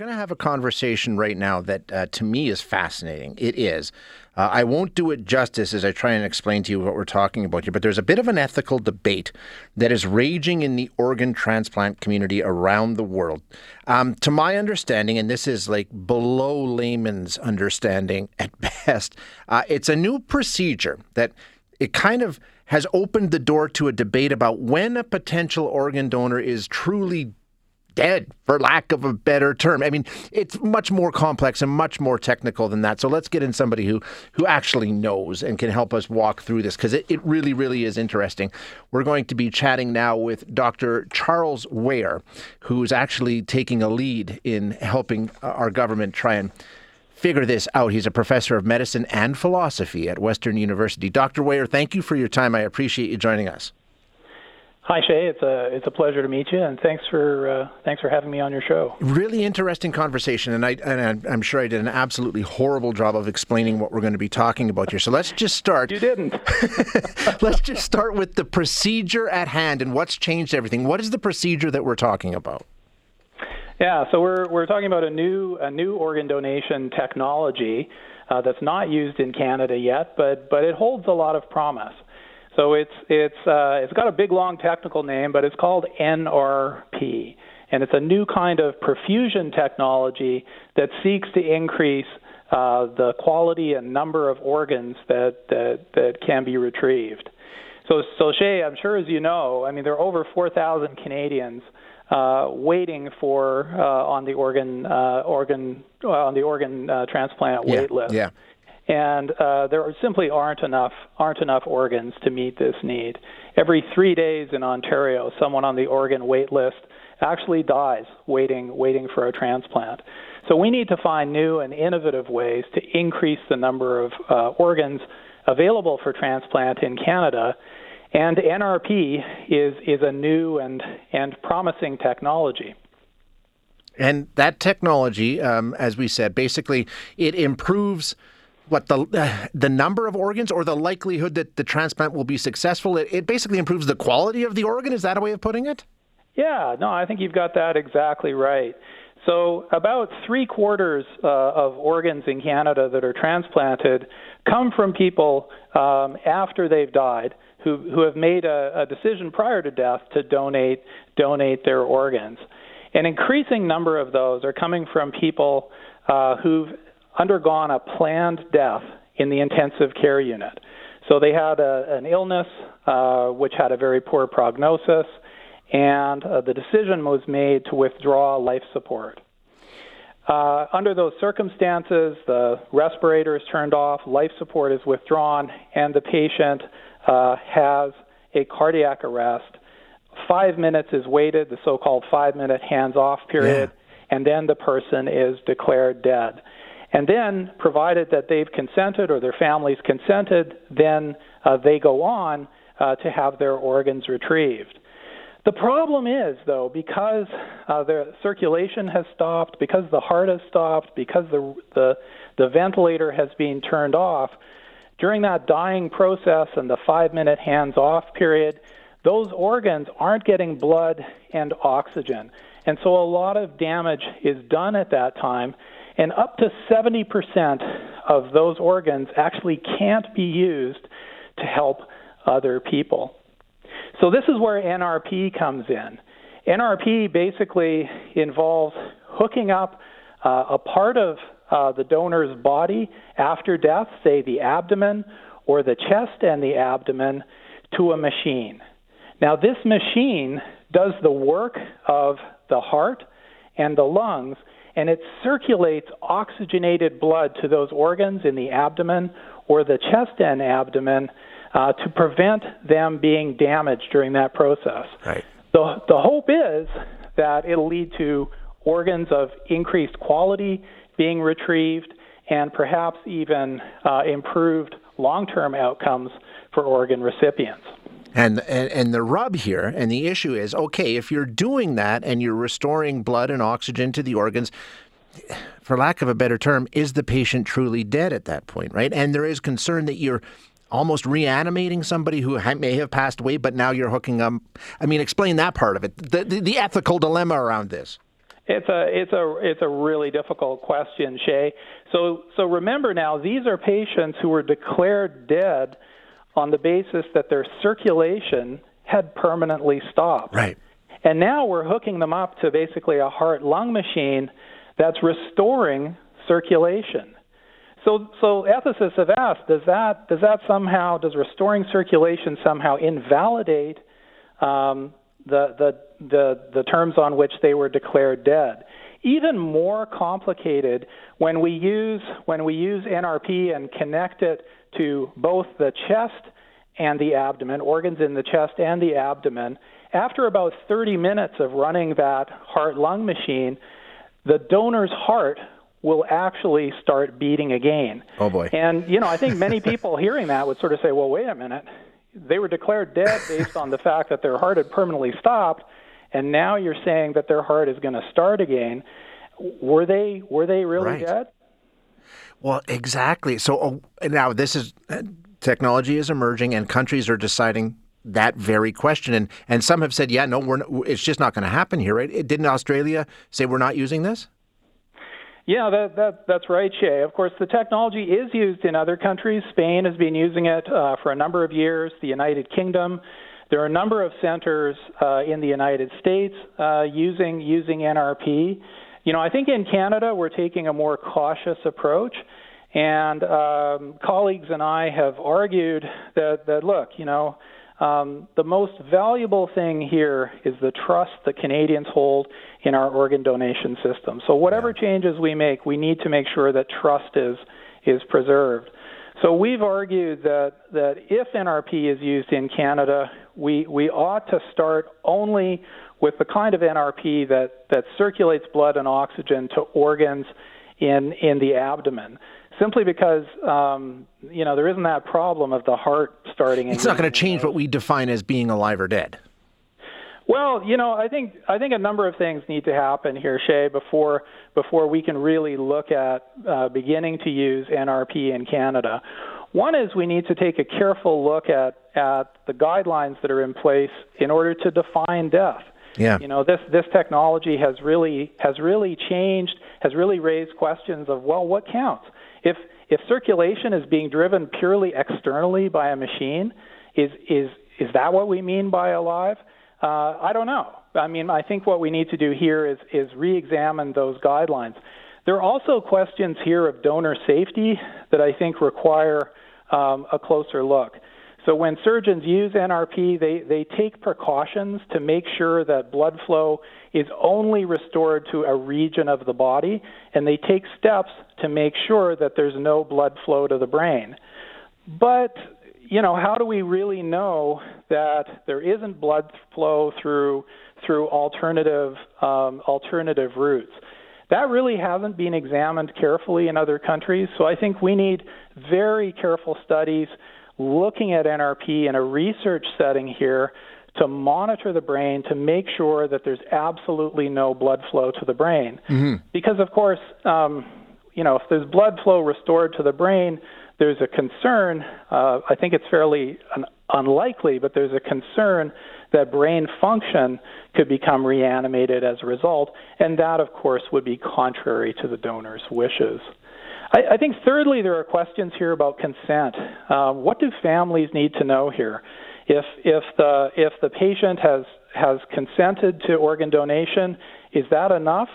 going to have a conversation right now that uh, to me is fascinating. It is. Uh, I won't do it justice as I try and explain to you what we're talking about here, but there's a bit of an ethical debate that is raging in the organ transplant community around the world. Um, to my understanding, and this is like below layman's understanding at best, uh, it's a new procedure that it kind of has opened the door to a debate about when a potential organ donor is truly dead, for lack of a better term. I mean, it's much more complex and much more technical than that. So let's get in somebody who who actually knows and can help us walk through this because it, it really, really is interesting. We're going to be chatting now with Dr. Charles Weijer, who's actually taking a lead in helping our government try and figure this out. He's a professor of medicine and philosophy at Western University. Dr. Weijer, thank you for your time. I appreciate you joining us. Hi Shay, it's a it's a pleasure to meet you, and thanks for uh, thanks for having me on your show. Really interesting conversation, and I and I'm sure I did an absolutely horrible job of explaining what we're going to be talking about here. So let's just start. You didn't. let's just start with the procedure at hand and what's changed everything. What is the procedure that we're talking about? Yeah, so we're we're talking about a new a new organ donation technology uh, that's not used in Canada yet, but but it holds a lot of promise. So it's it's uh, it's got a big long technical name, but it's called NRP, and it's a new kind of perfusion technology that seeks to increase uh, the quality and number of organs that that, that can be retrieved. So, so Shay, I'm sure as you know, I mean there are over 4,000 Canadians uh, waiting for uh, on the organ uh, organ uh, on the organ uh, transplant yeah, wait list. Yeah and uh, there simply aren't enough aren't enough organs to meet this need. Every three days in Ontario, someone on the organ wait list actually dies waiting waiting for a transplant. So we need to find new and innovative ways to increase the number of uh, organs available for transplant in Canada. And NRP is is a new and and promising technology. And that technology, um, as we said, basically it improves what the uh, the number of organs or the likelihood that the transplant will be successful? It, it, basically improves the quality of the organ. Is that a way of putting it? Yeah, no, I think you've got that exactly right. So about three quarters uh, of organs in Canada that are transplanted come from people um, after they've died who who have made a, a decision prior to death to donate donate their organs. An increasing number of those are coming from people uh, who've undergone a planned death in the intensive care unit. So they had a, an illness uh, which had a very poor prognosis, and uh, the decision was made to withdraw life support. Uh, under those circumstances, the respirator is turned off, life support is withdrawn, and the patient uh, has a cardiac arrest. Five minutes is waited, the so called five minute hands off period, yeah. and then the person is declared dead. And then, provided that they've consented or their families consented, then uh, they go on uh, to have their organs retrieved. The problem is, though, because uh, the circulation has stopped, because the heart has stopped, because the, the, the ventilator has been turned off, during that dying process and the five minute hands off period, those organs aren't getting blood and oxygen. And so a lot of damage is done at that time. And up to 70% of those organs actually can't be used to help other people. So this is where NRP comes in. NRP basically involves hooking up uh, a part of uh, the donor's body after death, say the abdomen or the chest and the abdomen, to a machine. Now, this machine does the work of the heart and the lungs, and it circulates oxygenated blood to those organs in the abdomen or the chest and abdomen uh, to prevent them being damaged during that process. Right. The, the hope is that it'll lead to organs of increased quality being retrieved and perhaps even uh, improved long term outcomes for organ recipients. And, and and the rub here and the issue is okay if you're doing that and you're restoring blood and oxygen to the organs for lack of a better term is the patient truly dead at that point right? And there is concern that you're almost reanimating somebody who may have passed away but now you're hooking them I mean explain that part of it the the, the ethical dilemma around this. It's a it's a it's a really difficult question, Shay. So so remember now, these are patients who were declared dead on the basis that their circulation had permanently stopped. Right. And now we're hooking them up to basically a heart lung machine that's restoring circulation. So, so ethicists have asked, does that does that somehow does restoring circulation somehow invalidate um, the, the the the terms on which they were declared dead? Even more complicated when we use when we use NRP and connect it to both the chest and the abdomen, organs in the chest and the abdomen. After about 30 minutes of running that heart lung machine, the donor's heart will actually start beating again. Oh boy. And you know, I think many people hearing that would sort of say, "Well, wait a minute. They were declared dead based on the fact that their heart had permanently stopped, and now you're saying that their heart is going to start again. Were they were they really right. dead?" Well, exactly. So oh, now this is technology is emerging, and countries are deciding that very question. And and some have said, yeah, no, we're not, it's just not going to happen here, right? Didn't Australia say we're not using this? Yeah, that, that, that's right, Shay. Of course, the technology is used in other countries. Spain has been using it uh, for a number of years, the United Kingdom. There are a number of centers uh, in the United States uh, using, using NRP. You know, I think in Canada we're taking a more cautious approach. And um, colleagues and I have argued that, that look, you know, um, the most valuable thing here is the trust that Canadians hold in our organ donation system. So whatever yeah. changes we make, we need to make sure that trust is is preserved. So we've argued that that if NRP is used in Canada, we we ought to start only with the kind of NRP that that circulates blood and oxygen to organs in in the abdomen simply because um, you know there isn't that problem of the heart starting. It's not going to change what we define as being alive or dead. Well, you know, I think I think a number of things need to happen here, Shay, before before we can really look at uh, beginning to use NRP in Canada. One is we need to take a careful look at at the guidelines that are in place in order to define death. Yeah. You know, this this technology has really has really changed, has really raised questions of well, what counts? If if circulation is being driven purely externally by a machine, is is is that what we mean by alive? Uh, I don't know. I mean, I think what we need to do here is is re-examine those guidelines. There are also questions here of donor safety that I think require um, a closer look. So when surgeons use NRP, they, they take precautions to make sure that blood flow is only restored to a region of the body, and they take steps to make sure that there's no blood flow to the brain. But, you know, how do we really know that there isn't blood flow through through alternative um, alternative routes? That really hasn't been examined carefully in other countries, so I think we need very careful studies looking at NRP in a research setting here to monitor the brain to make sure that there's absolutely no blood flow to the brain. Mm-hmm. Because, of course, um, you know, if there's blood flow restored to the brain, there's a concern. Uh, I think it's fairly un- unlikely, but there's a concern that brain function could become reanimated as a result, and that, of course, would be contrary to the donor's wishes. I, I think, thirdly, there are questions here about consent. Uh, what do families need to know here? If if the if the patient has has consented to organ donation, is that enough?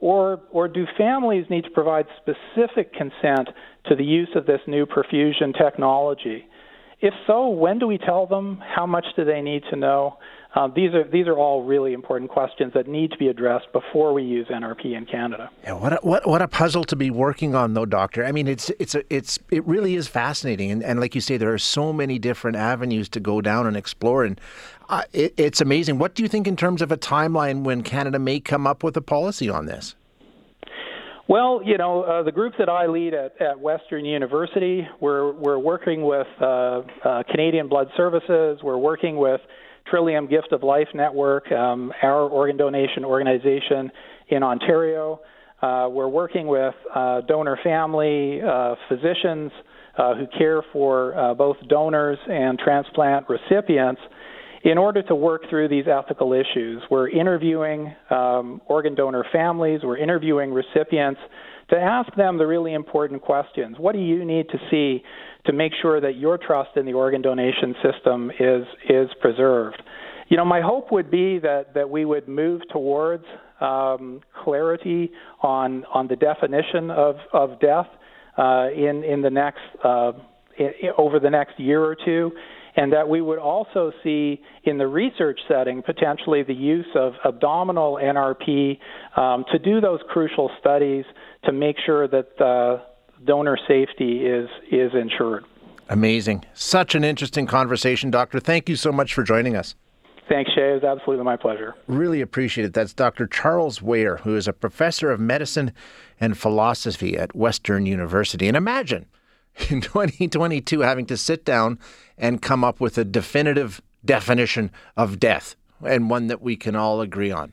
Or, or do families need to provide specific consent to the use of this new perfusion technology? If so, when do we tell them? How much do they need to know? Uh, these are these are all really important questions that need to be addressed before we use NRP in Canada. Yeah, what a, what what a puzzle to be working on, though, Doctor. I mean, it's it's a, it's it really is fascinating, and, and like you say, there are so many different avenues to go down and explore, and uh, it, it's amazing. What do you think in terms of a timeline when Canada may come up with a policy on this? Well, you know, uh, the group that I lead at, at Western University, we're we're working with uh, uh, Canadian Blood Services. We're working with Trillium Gift of Life Network, um, our organ donation organization in Ontario. Uh, we're working with uh, donor family, uh, physicians uh, who care for uh, both donors and transplant recipients. in order to work through these ethical issues. We're interviewing um, organ donor families, we're interviewing recipients to ask them the really important questions. What do you need to see to make sure that your trust in the organ donation system is is preserved? You know, my hope would be that that we would move towards um, clarity on on the definition of of death uh, in in the next uh, over the next year or two and that we would also see in the research setting potentially the use of abdominal NRP um, to do those crucial studies to make sure that uh, donor safety is is ensured. Amazing. Such an interesting conversation, Doctor. Thank you so much for joining us. Thanks, Shay. It was absolutely my pleasure. Really appreciate it. That's Dr. Charles Weijer, who is a professor of medicine and philosophy at Western University. And imagine in 2022 having to sit down and come up with a definitive definition of death and one that we can all agree on.